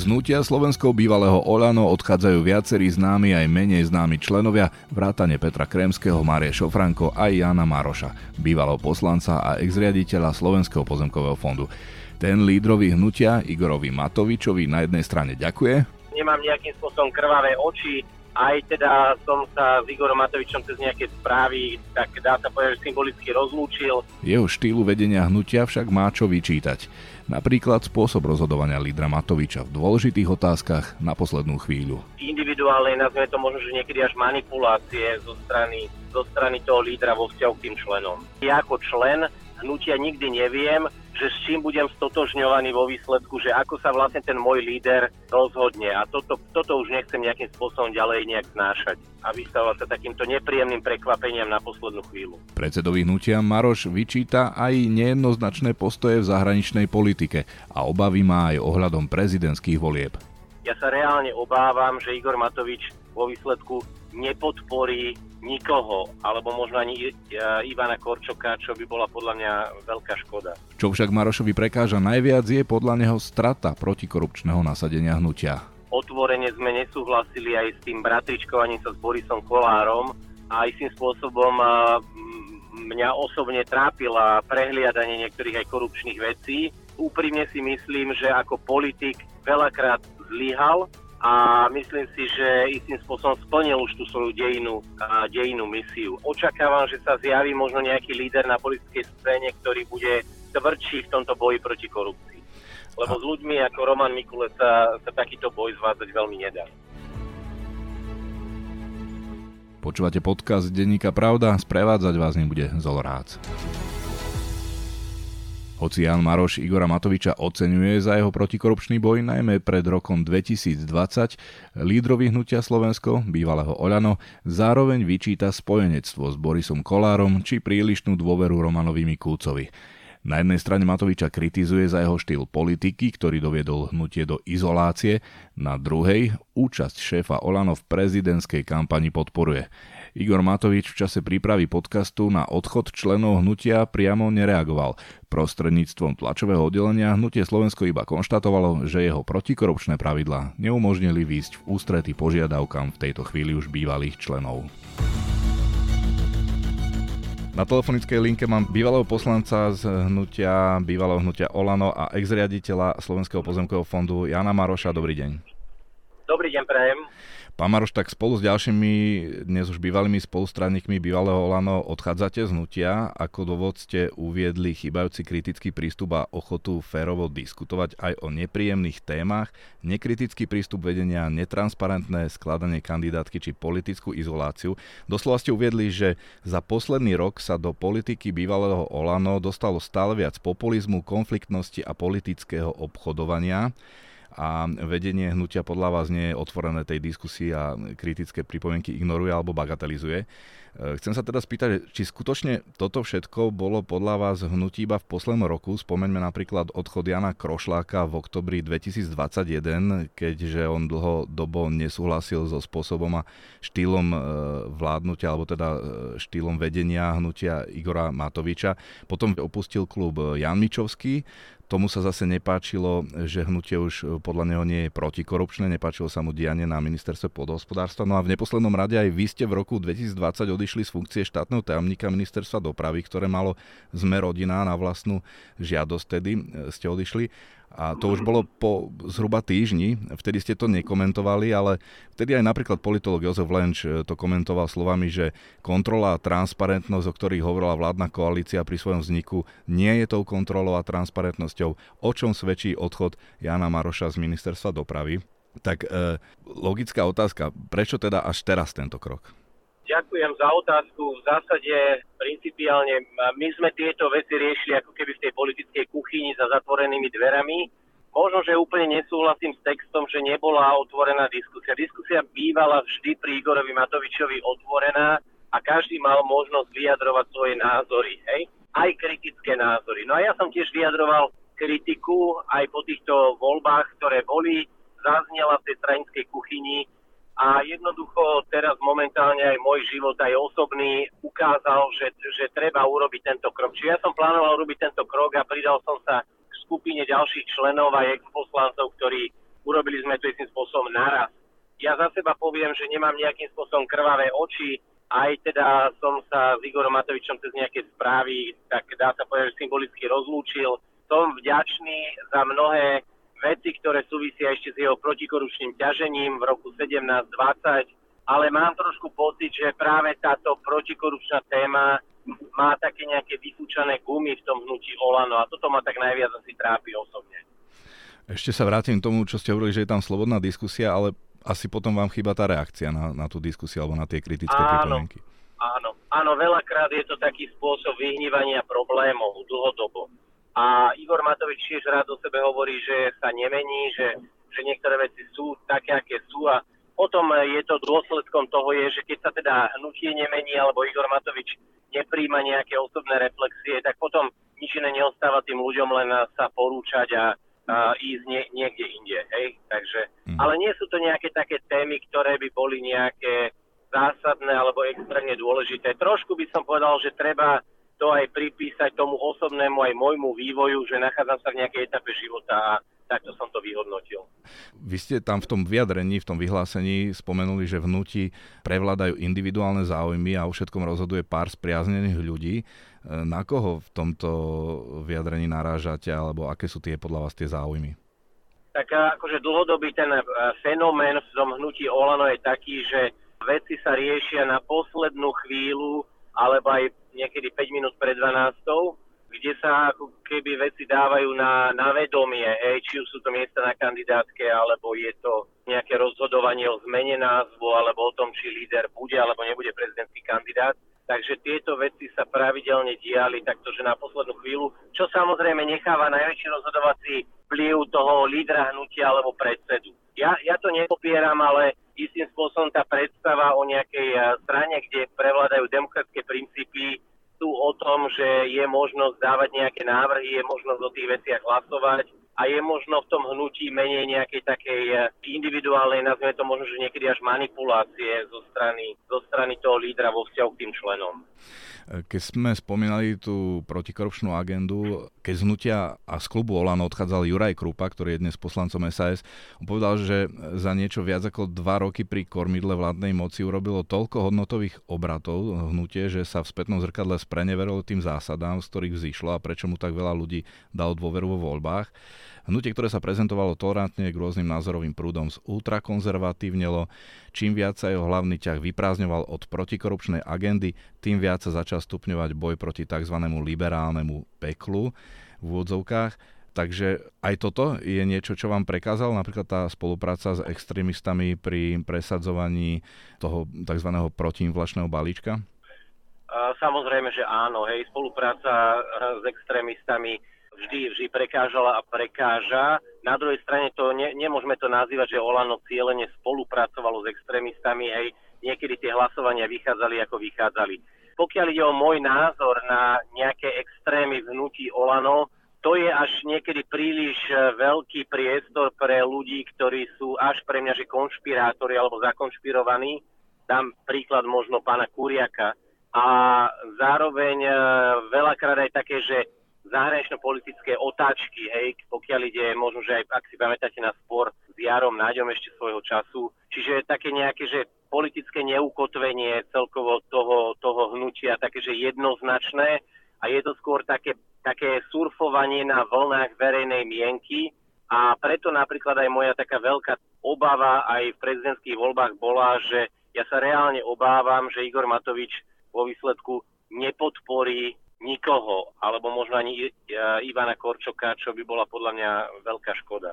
Z hnutia slovenského bývalého Olano odchádzajú viacerí známi aj menej známi členovia, vrátane Petra Kremského, Márie Šofranko a Jana Maroša, bývalého poslanca a exriaditeľa Slovenského pozemkového fondu. Ten lídrovi hnutia Igorovi Matovičovi na jednej strane ďakuje. Nemám nejakým spôsobom krvavé oči, aj teda som sa s Igorom Matovičom cez nejaké správy, tak dá sa povedať, že symbolicky rozlúčil. Jeho štýlu vedenia hnutia však má čo vyčítať. Napríklad spôsob rozhodovania lídra Matoviča v dôležitých otázkach na poslednú chvíľu. Individuálne, nazvime to možno, že niekedy až manipulácie zo strany, zo strany toho lídra vo vzťahu k tým členom. Ja ako člen hnutia nikdy neviem, že s čím budem stotožňovaný vo výsledku, že ako sa vlastne ten môj líder rozhodne. A toto, toto už nechcem nejakým spôsobom ďalej nejak znášať a vystavovať sa takýmto nepríjemným prekvapeniam na poslednú chvíľu. Predsedovi hnutia Maroš vyčíta aj nejednoznačné postoje v zahraničnej politike a obavy má aj ohľadom prezidentských volieb. Ja sa reálne obávam, že Igor Matovič vo výsledku nepodporí nikoho, alebo možno ani Ivana Korčoka, čo by bola podľa mňa veľká škoda. Čo však Marošovi prekáža najviac je podľa neho strata protikorupčného nasadenia hnutia. Otvorene sme nesúhlasili aj s tým bratričkovaním sa s Borisom Kolárom a istým spôsobom mňa osobne trápila prehliadanie niektorých aj korupčných vecí. Úprimne si myslím, že ako politik veľakrát zlyhal a myslím si, že istým spôsobom splnil už tú svoju dejinú, dejinú misiu. Očakávam, že sa zjaví možno nejaký líder na politickej scéne, ktorý bude tvrdší v tomto boji proti korupcii. Lebo s ľuďmi ako Roman Mikule sa, sa takýto boj zvádzať veľmi nedá. Počúvate podcast Denníka Pravda, sprevádzať vás nebude Zolorác. Hoci Jan Maroš Igora Matoviča oceňuje za jeho protikorupčný boj, najmä pred rokom 2020, lídrovi hnutia Slovensko, bývalého Oľano, zároveň vyčíta spojenectvo s Borisom Kolárom či prílišnú dôveru Romanovi Mikúcovi. Na jednej strane Matoviča kritizuje za jeho štýl politiky, ktorý doviedol hnutie do izolácie, na druhej účasť šéfa Olano v prezidentskej kampani podporuje. Igor Matovič v čase prípravy podcastu na odchod členov hnutia priamo nereagoval. Prostredníctvom tlačového oddelenia hnutie Slovensko iba konštatovalo, že jeho protikorupčné pravidlá neumožnili výjsť v ústrety požiadavkám v tejto chvíli už bývalých členov. Na telefonickej linke mám bývalého poslanca z hnutia, bývalého hnutia Olano a ex-riaditeľa Slovenského pozemkového fondu Jana Maroša. Dobrý deň. Dobrý deň, prajem. Pán Maroš, tak spolu s ďalšími dnes už bývalými spolustradníkmi bývalého Olano odchádzate z hnutia. Ako dôvod ste uviedli chýbajúci kritický prístup a ochotu férovo diskutovať aj o nepríjemných témach, nekritický prístup vedenia, netransparentné skladanie kandidátky či politickú izoláciu. Doslova ste uviedli, že za posledný rok sa do politiky bývalého Olano dostalo stále viac populizmu, konfliktnosti a politického obchodovania a vedenie hnutia podľa vás nie je otvorené tej diskusii a kritické pripomienky ignoruje alebo bagatelizuje. E, chcem sa teda spýtať, či skutočne toto všetko bolo podľa vás hnutí iba v poslednom roku. Spomeňme napríklad odchod Jana Krošláka v oktobri 2021, keďže on dlhodobo nesúhlasil so spôsobom a štýlom e, vládnutia, alebo teda e, štýlom vedenia hnutia Igora Matoviča. Potom opustil klub Jan Mičovský, Tomu sa zase nepáčilo, že hnutie už e, podľa neho nie je protikorupčné, nepáčilo sa mu dianie na ministerstve podhospodárstva. No a v neposlednom rade aj vy ste v roku 2020 odišli z funkcie štátneho tajomníka ministerstva dopravy, ktoré malo sme rodina na vlastnú žiadosť, tedy e, ste odišli. A to už bolo po zhruba týždni, vtedy ste to nekomentovali, ale vtedy aj napríklad politolog Jozef Lenč eh, to komentoval slovami, že kontrola a transparentnosť, o ktorých hovorila vládna koalícia pri svojom vzniku, nie je tou kontrolou a transparentnosťou, o čom svedčí odchod Jana Maroša z ministerstva dopravy. Tak e, logická otázka, prečo teda až teraz tento krok? Ďakujem za otázku. V zásade principiálne my sme tieto veci riešili ako keby v tej politickej kuchyni za zatvorenými dverami. Možno, že úplne nesúhlasím s textom, že nebola otvorená diskusia. Diskusia bývala vždy pri Igorovi Matovičovi otvorená a každý mal možnosť vyjadrovať svoje názory, hej? aj kritické názory. No a ja som tiež vyjadroval kritiku aj po týchto voľbách, ktoré boli, zaznela v tej stranickej kuchyni a jednoducho teraz momentálne aj môj život, aj osobný, ukázal, že, že treba urobiť tento krok. Čiže ja som plánoval urobiť tento krok a pridal som sa k skupine ďalších členov a ex-poslancov, ktorí urobili sme to istým spôsobom naraz. Ja za seba poviem, že nemám nejakým spôsobom krvavé oči, aj teda som sa s Igorom Matovičom cez nejaké správy, tak dá sa povedať, že symbolicky rozlúčil. Som vďačný za mnohé veci, ktoré súvisia ešte s jeho protikorupčným ťažením v roku 17-20, ale mám trošku pocit, že práve táto protikorupčná téma má také nejaké vyfúčané gumy v tom hnutí Olano a toto ma tak najviac asi trápi osobne. Ešte sa vrátim k tomu, čo ste hovorili, že je tam slobodná diskusia, ale asi potom vám chýba tá reakcia na, na tú diskusiu alebo na tie kritické áno, pripomienky. Áno, áno, veľakrát je to taký spôsob vyhnívania problémov dlhodobo. A Igor Matovič tiež rád o sebe hovorí, že sa nemení, že, že niektoré veci sú také, aké sú a potom je to dôsledkom toho, je, že keď sa teda hnutie nemení alebo Igor Matovič nepríjma nejaké osobné reflexie, tak potom nič iné neostáva tým ľuďom len sa porúčať a, a ísť nie, niekde inde. Hej? Takže, mm. Ale nie sú to nejaké také témy, ktoré by boli nejaké zásadné alebo extrémne dôležité. Trošku by som povedal, že treba to aj pripísať tomu osobnému aj môjmu vývoju, že nachádzam sa v nejakej etape života a takto som to vyhodnotil. Vy ste tam v tom vyjadrení, v tom vyhlásení spomenuli, že v hnutí prevládajú individuálne záujmy a o všetkom rozhoduje pár spriaznených ľudí. E, na koho v tomto vyjadrení narážate, alebo aké sú tie podľa vás tie záujmy? Tak akože dlhodobý ten e, fenomén v tom hnutí Olano je taký, že veci sa riešia na poslednú chvíľu alebo aj niekedy 5 minút pred 12, kde sa ako keby veci dávajú na, na vedomie, hej, či už sú to miesta na kandidátke, alebo je to nejaké rozhodovanie o zmene názvu, alebo o tom, či líder bude alebo nebude prezidentský kandidát. Takže tieto veci sa pravidelne diali takto, že na poslednú chvíľu, čo samozrejme necháva najväčší rozhodovací vplyv toho lídra hnutia alebo predsedu. Ja, ja to nepopieram, ale istým spôsobom tá predstava o nejakej eh, strane, kde prevládajú demokratické princípy, sú o tom, že je možnosť dávať nejaké návrhy, je možnosť o tých veciach hlasovať a je možno v tom hnutí menej nejakej takej eh, individuálnej, nazvime to možno, že niekedy až manipulácie zo strany, zo strany toho lídra vo vzťahu k tým členom. Keď sme spomínali tú protikorupčnú agendu, keď z hnutia a z klubu Olano odchádzal Juraj Krupa, ktorý je dnes poslancom SAS, on povedal, že za niečo viac ako dva roky pri kormidle vládnej moci urobilo toľko hodnotových obratov hnutie, že sa v spätnom zrkadle spreneverilo tým zásadám, z ktorých vzýšlo a prečo mu tak veľa ľudí dalo dôveru vo voľbách. Hnutie, ktoré sa prezentovalo tolerantne k rôznym názorovým prúdom, z ultrakonzervatívnelo, čím viac sa jeho hlavný ťah vyprázdňoval od protikorupčnej agendy, tým viac sa začal stupňovať boj proti tzv. liberálnemu peklu v úvodzovkách. Takže aj toto je niečo, čo vám prekázal, napríklad tá spolupráca s extrémistami pri presadzovaní toho tzv. protiinflačného balíčka? Samozrejme, že áno. Hej, spolupráca s extrémistami vždy, vždy prekážala a prekáža. Na druhej strane to ne, nemôžeme to nazývať, že Olano cieľene spolupracovalo s extrémistami, hej, niekedy tie hlasovania vychádzali ako vychádzali. Pokiaľ ide o môj názor na nejaké extrémy v hnutí Olano, to je až niekedy príliš e, veľký priestor pre ľudí, ktorí sú až pre mňa, že konšpirátori alebo zakonšpirovaní. Dám príklad možno pána Kuriaka. A zároveň e, veľakrát aj také, že zahranično-politické otáčky, hej, pokiaľ ide, možno, že aj ak si pamätáte na spor s Jarom Náďom ešte svojho času. Čiže také nejaké, že politické neukotvenie celkovo toho, toho hnutia, také, že jednoznačné a je to skôr také, také surfovanie na vlnách verejnej mienky a preto napríklad aj moja taká veľká obava aj v prezidentských voľbách bola, že ja sa reálne obávam, že Igor Matovič vo výsledku nepodporí nikoho, alebo možno ani Ivana Korčoka, čo by bola podľa mňa veľká škoda.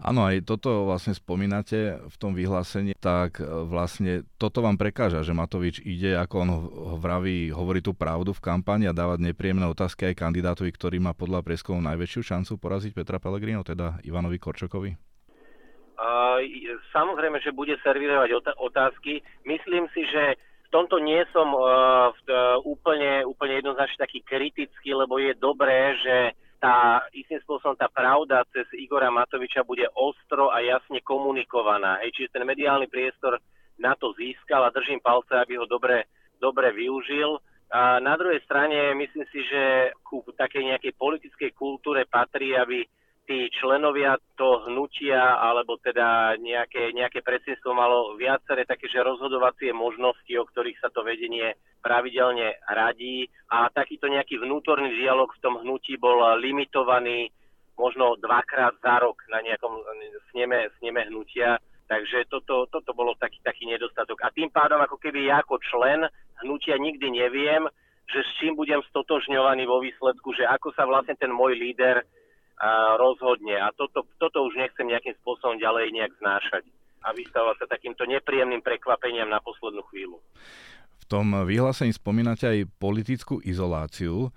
Áno, aj toto vlastne spomínate v tom vyhlásení, tak e, vlastne toto vám prekáža, že Matovič ide, ako on vraví, hovorí tú pravdu v kampani a dávať nepríjemné otázky aj kandidátovi, ktorý má podľa prieskumov najväčšiu šancu poraziť Petra Pellegrino, teda Ivanovi Korčokovi? Uh, samozrejme, že bude servírovať otázky. Myslím si, že tomto nie som uh, uh, úplne, úplne jednoznačne taký kritický, lebo je dobré, že tá istým spôsobom tá pravda cez Igora Matoviča bude ostro a jasne komunikovaná. Hej, čiže ten mediálny priestor na to získal a držím palce, aby ho dobre, dobre využil. A na druhej strane myslím si, že ku takej nejakej politickej kultúre patrí, aby tí členovia to hnutia, alebo teda nejaké, nejaké predsedníctvo malo viaceré také, že rozhodovacie možnosti, o ktorých sa to vedenie pravidelne radí a takýto nejaký vnútorný dialog v tom hnutí bol limitovaný možno dvakrát za rok na nejakom sneme, sneme hnutia. Takže toto, toto bolo taký, taký nedostatok. A tým pádom, ako keby ja ako člen hnutia nikdy neviem, že s čím budem stotožňovaný vo výsledku, že ako sa vlastne ten môj líder uh, rozhodne. A toto, toto už nechcem nejakým spôsobom ďalej nejak znášať a vystavovať sa takýmto nepríjemným prekvapeniam na poslednú chvíľu. V tom vyhlásení spomínate aj politickú izoláciu.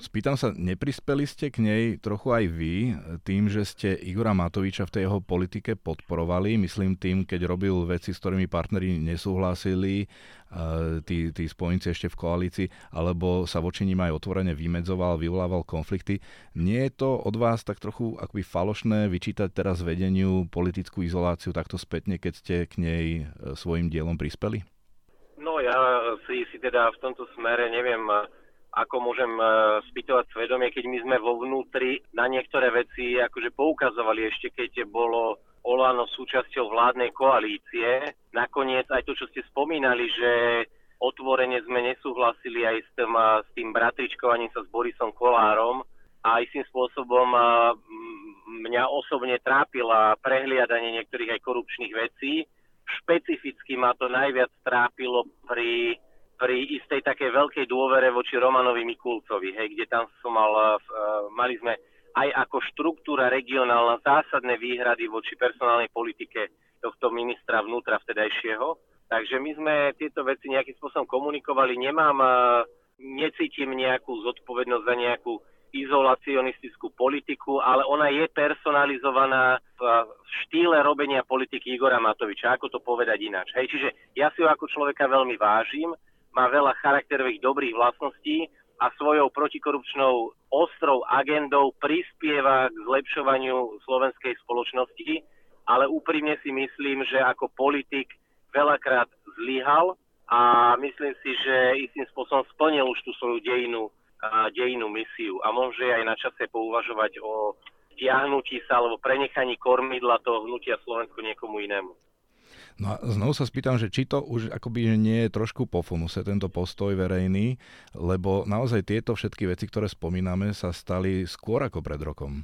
Spýtam sa, neprispeli ste k nej trochu aj vy tým, že ste Igora Matoviča v tej jeho politike podporovali, myslím tým, keď robil veci, s ktorými partneri nesúhlasili, tí, tí spojenci ešte v koalícii, alebo sa voči ním aj otvorene vymedzoval, vyvolával konflikty. Nie je to od vás tak trochu akoby falošné vyčítať teraz vedeniu politickú izoláciu takto spätne, keď ste k nej e, svojim dielom prispeli? No ja si, si teda v tomto smere neviem ako môžem e, spýtovať svedomie, keď my sme vo vnútri na niektoré veci akože poukazovali ešte, keď bolo Olano súčasťou vládnej koalície. Nakoniec aj to, čo ste spomínali, že otvorene sme nesúhlasili aj s tým, s tým bratričkovaním sa s Borisom Kolárom a istým spôsobom mňa osobne trápila prehliadanie niektorých aj korupčných vecí. Špecificky ma to najviac trápilo pri pri istej takej veľkej dôvere voči Romanovi Mikulcovi, hej, kde tam som mal, uh, mali sme aj ako štruktúra regionálna zásadné výhrady voči personálnej politike tohto ministra vnútra vtedajšieho. Takže my sme tieto veci nejakým spôsobom komunikovali. Nemám, uh, necítim nejakú zodpovednosť za nejakú izolacionistickú politiku, ale ona je personalizovaná v štýle robenia politiky Igora Matoviča. Ako to povedať ináč? Hej, čiže ja si ho ako človeka veľmi vážim, má veľa charakterových dobrých vlastností a svojou protikorupčnou ostrou agendou prispieva k zlepšovaniu slovenskej spoločnosti, ale úprimne si myslím, že ako politik veľakrát zlyhal a myslím si, že istým spôsobom splnil už tú svoju dejinu, dejinu misiu a môže aj na čase pouvažovať o stiahnutí sa alebo prenechaní kormidla toho hnutia Slovensko niekomu inému. No a znovu sa spýtam, že či to už akoby nie je trošku po funuse, tento postoj verejný, lebo naozaj tieto všetky veci, ktoré spomíname, sa stali skôr ako pred rokom.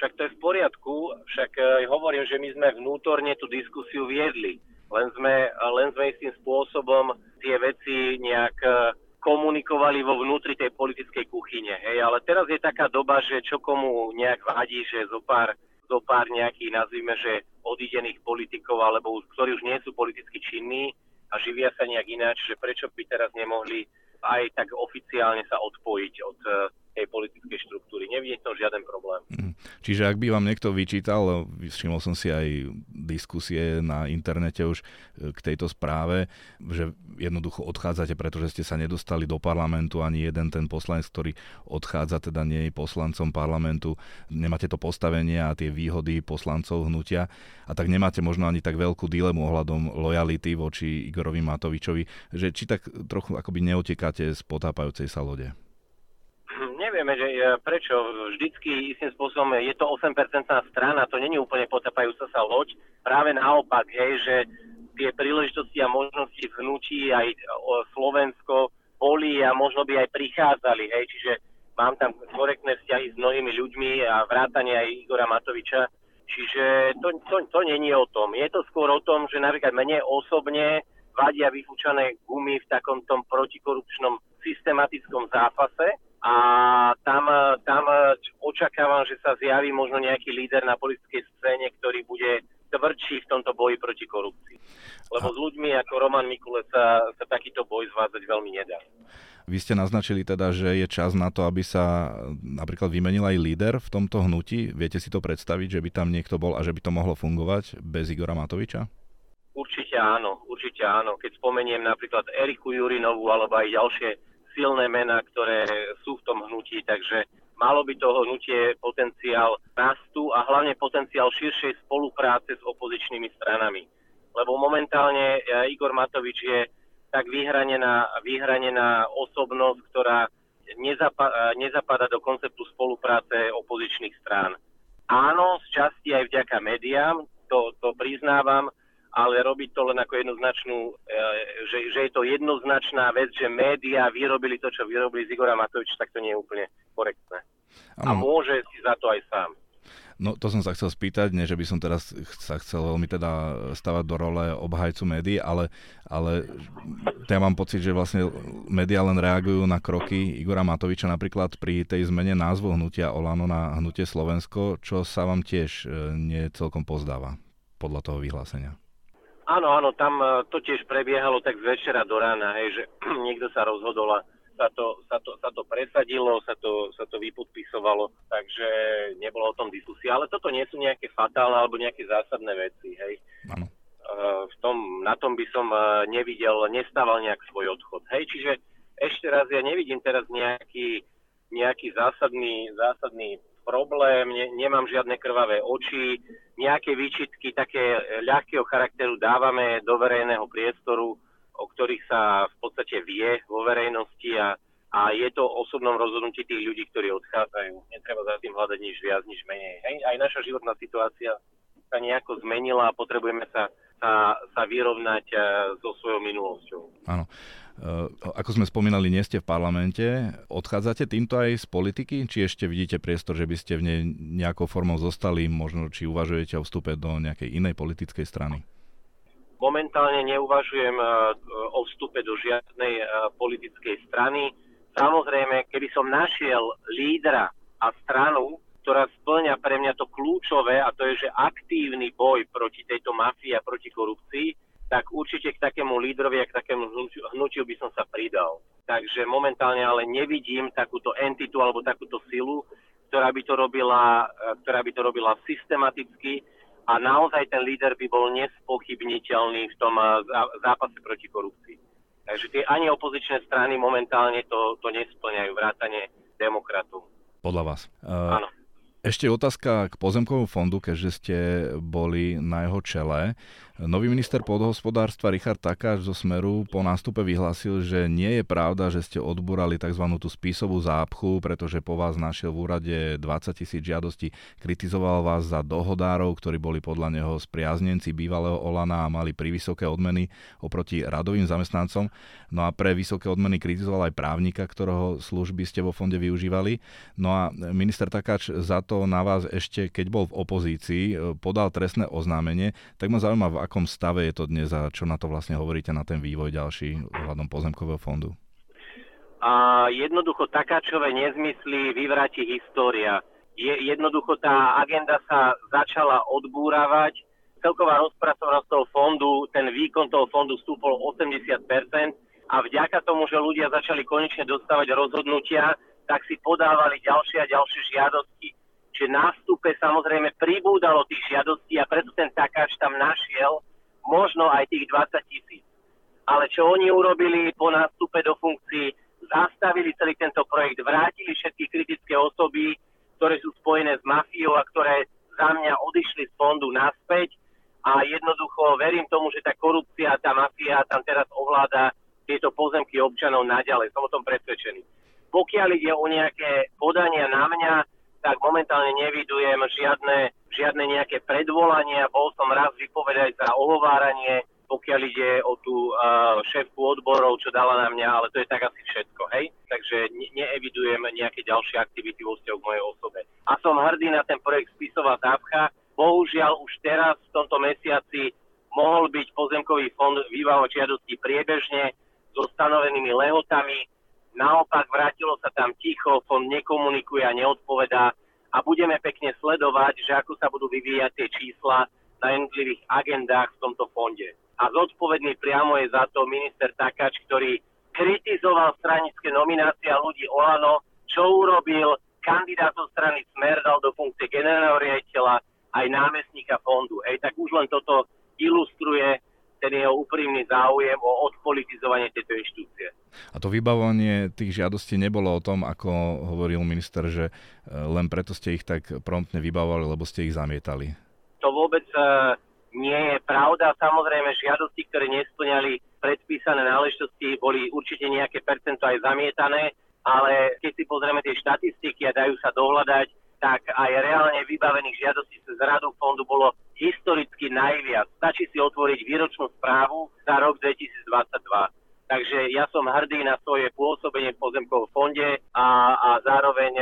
Však to je v poriadku, však e, hovorím, že my sme vnútorne tú diskusiu viedli, len sme, len sme istým spôsobom tie veci nejak e, komunikovali vo vnútri tej politickej kuchyne. Hej, ale teraz je taká doba, že čo komu nejak vadí, že zo pár zo pár nejakých, nazvime, že odídených politikov, alebo ktorí už nie sú politicky činní a živia sa nejak ináč, že prečo by teraz nemohli aj tak oficiálne sa odpojiť od eh, tej politickej štruktúry. Nevidím to žiaden problém. Mm. Čiže ak by vám niekto vyčítal, všimol som si aj diskusie na internete už eh, k tejto správe, že jednoducho odchádzate, pretože ste sa nedostali do parlamentu, ani jeden ten poslanec, ktorý odchádza, teda nie je poslancom parlamentu, nemáte to postavenie a tie výhody poslancov hnutia a tak nemáte možno ani tak veľkú dilemu ohľadom lojality voči Igorovi Matovičovi, že či tak trochu akoby neotekáte z potápajúcej sa lode nevieme, že e, prečo. Vždycky istým spôsobom je to 8% strana, to není úplne potapajúca sa loď. Práve naopak, hej, že tie príležitosti a možnosti v hnutí aj Slovensko boli a možno by aj prichádzali, hej, čiže mám tam korektné vzťahy s mnohými ľuďmi a vrátane aj Igora Matoviča, čiže to, to, to není o tom. Je to skôr o tom, že napríklad mne osobne vadia vyfúčané gumy v takom tom protikorupčnom systematickom zápase, a tam, tam očakávam, že sa zjaví možno nejaký líder na politickej scéne, ktorý bude tvrdší v tomto boji proti korupcii. Lebo a... s ľuďmi ako Roman Mikule sa, sa takýto boj zvádzať veľmi nedá. Vy ste naznačili teda, že je čas na to, aby sa napríklad vymenil aj líder v tomto hnutí. Viete si to predstaviť, že by tam niekto bol a že by to mohlo fungovať bez Igora Matoviča? Určite áno, určite áno. Keď spomeniem napríklad Eriku Jurinovu alebo aj ďalšie silné mená, ktoré sú v tom hnutí, takže malo by toho hnutie potenciál rastu a hlavne potenciál širšej spolupráce s opozičnými stranami. Lebo momentálne e, Igor Matovič je tak vyhranená, vyhranená osobnosť, ktorá nezapa- nezapada do konceptu spolupráce opozičných strán. Áno, z časti aj vďaka médiám, to, to priznávam, ale robiť to len ako jednoznačnú, e, že, že je to jednoznačná vec, že médiá vyrobili to, čo vyrobili z Igora Matoviča, tak to nie je úplne korektné. Ano. A môže si za to aj sám. No to som sa chcel spýtať, nie že by som teraz sa chcel veľmi teda stavať do role obhajcu médií, ale, ale ja mám pocit, že vlastne médiá len reagujú na kroky Igora Matoviča napríklad pri tej zmene názvu hnutia Olano na hnutie Slovensko, čo sa vám tiež e, nie celkom pozdáva podľa toho vyhlásenia. Áno, áno, tam e, to tiež prebiehalo tak z večera do rána, hej, že niekto sa rozhodol a sa to, sa to, sa to presadilo, sa to, sa to vypodpisovalo, takže nebola o tom diskusia. Ale toto nie sú nejaké fatálne alebo nejaké zásadné veci. Hej. Ano. V tom, na tom by som nevidel, nestával nejak svoj odchod. Hej, čiže ešte raz, ja nevidím teraz nejaký, nejaký zásadný, zásadný problém, ne, nemám žiadne krvavé oči, nejaké výčitky také ľahkého charakteru dávame do verejného priestoru, o ktorých sa v podstate vie vo verejnosti a, a je to osobnom rozhodnutí tých ľudí, ktorí odchádzajú. Netreba za tým hľadať nič viac, nič menej. Hej? Aj naša životná situácia sa nejako zmenila a potrebujeme sa, sa, sa vyrovnať uh, so svojou minulosťou. Áno. Uh, ako sme spomínali, nie ste v parlamente. Odchádzate týmto aj z politiky? Či ešte vidíte priestor, že by ste v nej nejakou formou zostali? Možno, či uvažujete o vstupe do nejakej inej politickej strany? Momentálne neuvažujem e, o vstupe do žiadnej e, politickej strany. Samozrejme, keby som našiel lídra a stranu, ktorá splňa pre mňa to kľúčové, a to je, že aktívny boj proti tejto mafii a proti korupcii, tak určite k takému lídrovi a k takému hnutiu, hnutiu by som sa pridal. Takže momentálne ale nevidím takúto entitu alebo takúto silu, ktorá by to robila, e, ktorá by to robila systematicky a naozaj ten líder by bol nespochybniteľný v tom eh, zápase proti korupcii. Takže tie ani opozičné strany momentálne to, to nesplňajú, vrátane demokratov. Podľa vás. Uh, Áno. Ešte otázka k pozemkovému fondu, keďže ste boli na jeho čele. Nový minister podhospodárstva Richard Takáč zo Smeru po nástupe vyhlásil, že nie je pravda, že ste odbúrali tzv. tú spisovú zápchu, pretože po vás našiel v úrade 20 tisíc žiadostí. Kritizoval vás za dohodárov, ktorí boli podľa neho spriaznenci bývalého Olana a mali vysoké odmeny oproti radovým zamestnancom. No a pre vysoké odmeny kritizoval aj právnika, ktorého služby ste vo fonde využívali. No a minister Takáč za to na vás ešte, keď bol v opozícii, podal trestné oznámenie. Tak ma zaujíma, akom stave je to dnes a čo na to vlastne hovoríte na ten vývoj ďalší ohľadom pozemkového fondu? A jednoducho takáčové nezmysly vyvráti história. Je, jednoducho tá agenda sa začala odbúravať. Celková rozpracovanosť toho fondu, ten výkon toho fondu stúpol 80% a vďaka tomu, že ľudia začali konečne dostávať rozhodnutia, tak si podávali ďalšie a ďalšie žiadosti že nástupe samozrejme pribúdalo tých žiadostí a preto ten takáč tam našiel možno aj tých 20 tisíc. Ale čo oni urobili po nástupe do funkcií, zastavili celý tento projekt, vrátili všetky kritické osoby, ktoré sú spojené s mafiou a ktoré za mňa odišli z fondu naspäť a jednoducho verím tomu, že tá korupcia, tá mafia tam teraz ovláda tieto pozemky občanov naďalej. Som o tom presvedčený. Pokiaľ ide o nejaké podania na mňa, tak momentálne nevidujem žiadne, žiadne nejaké predvolania. Bol som raz vypovedať za ohováranie, pokiaľ ide o tú uh, šéfku odborov, čo dala na mňa, ale to je tak asi všetko, hej? Takže ne- neevidujem nejaké ďalšie aktivity vo vzťahu k mojej osobe. A som hrdý na ten projekt Spisová zápcha. Bohužiaľ už teraz v tomto mesiaci mohol byť pozemkový fond výbavovať žiadosti priebežne so stanovenými lehotami Naopak vrátilo sa tam ticho, fond nekomunikuje a neodpovedá a budeme pekne sledovať, že ako sa budú vyvíjať tie čísla na jednotlivých agendách v tomto fonde. A zodpovedný priamo je za to minister Takač, ktorý kritizoval stranické nominácie a ľudí Olano, čo urobil kandidátov strany Smer, dal do funkcie generálneho riaditeľa aj námestníka fondu. Ej, tak už len toto ilustruje ten jeho úprimný záujem o odpolitizovanie tejto inštitúcie. A to vybavovanie tých žiadostí nebolo o tom, ako hovoril minister, že e, len preto ste ich tak promptne vybavovali, lebo ste ich zamietali. To vôbec uh, nie je pravda. Samozrejme, žiadosti, ktoré nesplňali predpísané náležitosti, boli určite nejaké percento aj zamietané. ale keď si pozrieme tie štatistiky a dajú sa dohľadať, tak aj reálne vybavených žiadostí cez radu fondu bolo historicky najviac. Stačí si otvoriť výročnú správu za rok 2022. Takže ja som hrdý na svoje pôsobenie v pozemkovom fonde a, a zároveň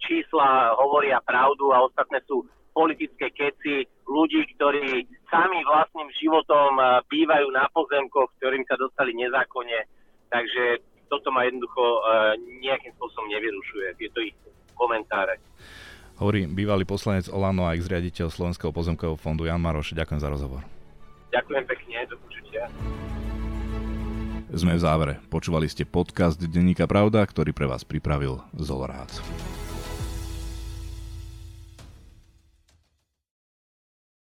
čísla hovoria pravdu a ostatné sú politické keci ľudí, ktorí sami vlastným životom bývajú na pozemkoch, ktorým sa dostali nezákonne. Takže toto ma jednoducho nejakým spôsobom nevyrušuje, tieto ich komentáre. Hovorí bývalý poslanec Olano a ex-riaditeľ Slovenského pozemkového fondu Jan Maroš. Ďakujem za rozhovor. Ďakujem pekne, do počutia. Sme v závere. Počúvali ste podcast Denníka Pravda, ktorý pre vás pripravil Zolorác.